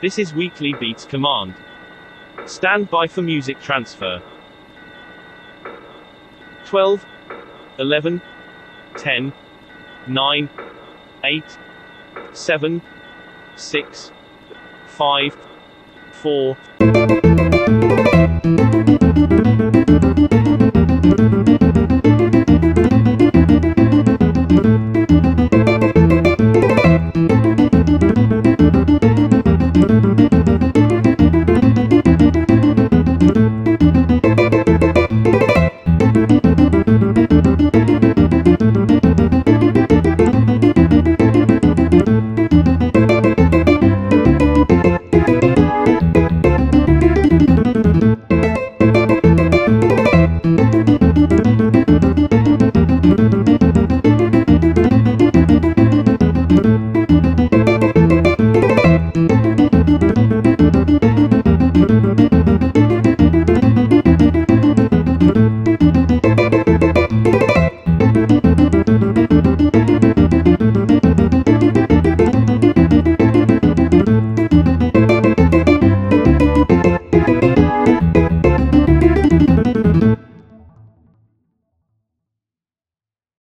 This is weekly beats command. Stand by for music transfer. 12, 11, 10, 9, 8, 7, 6, 5, 4.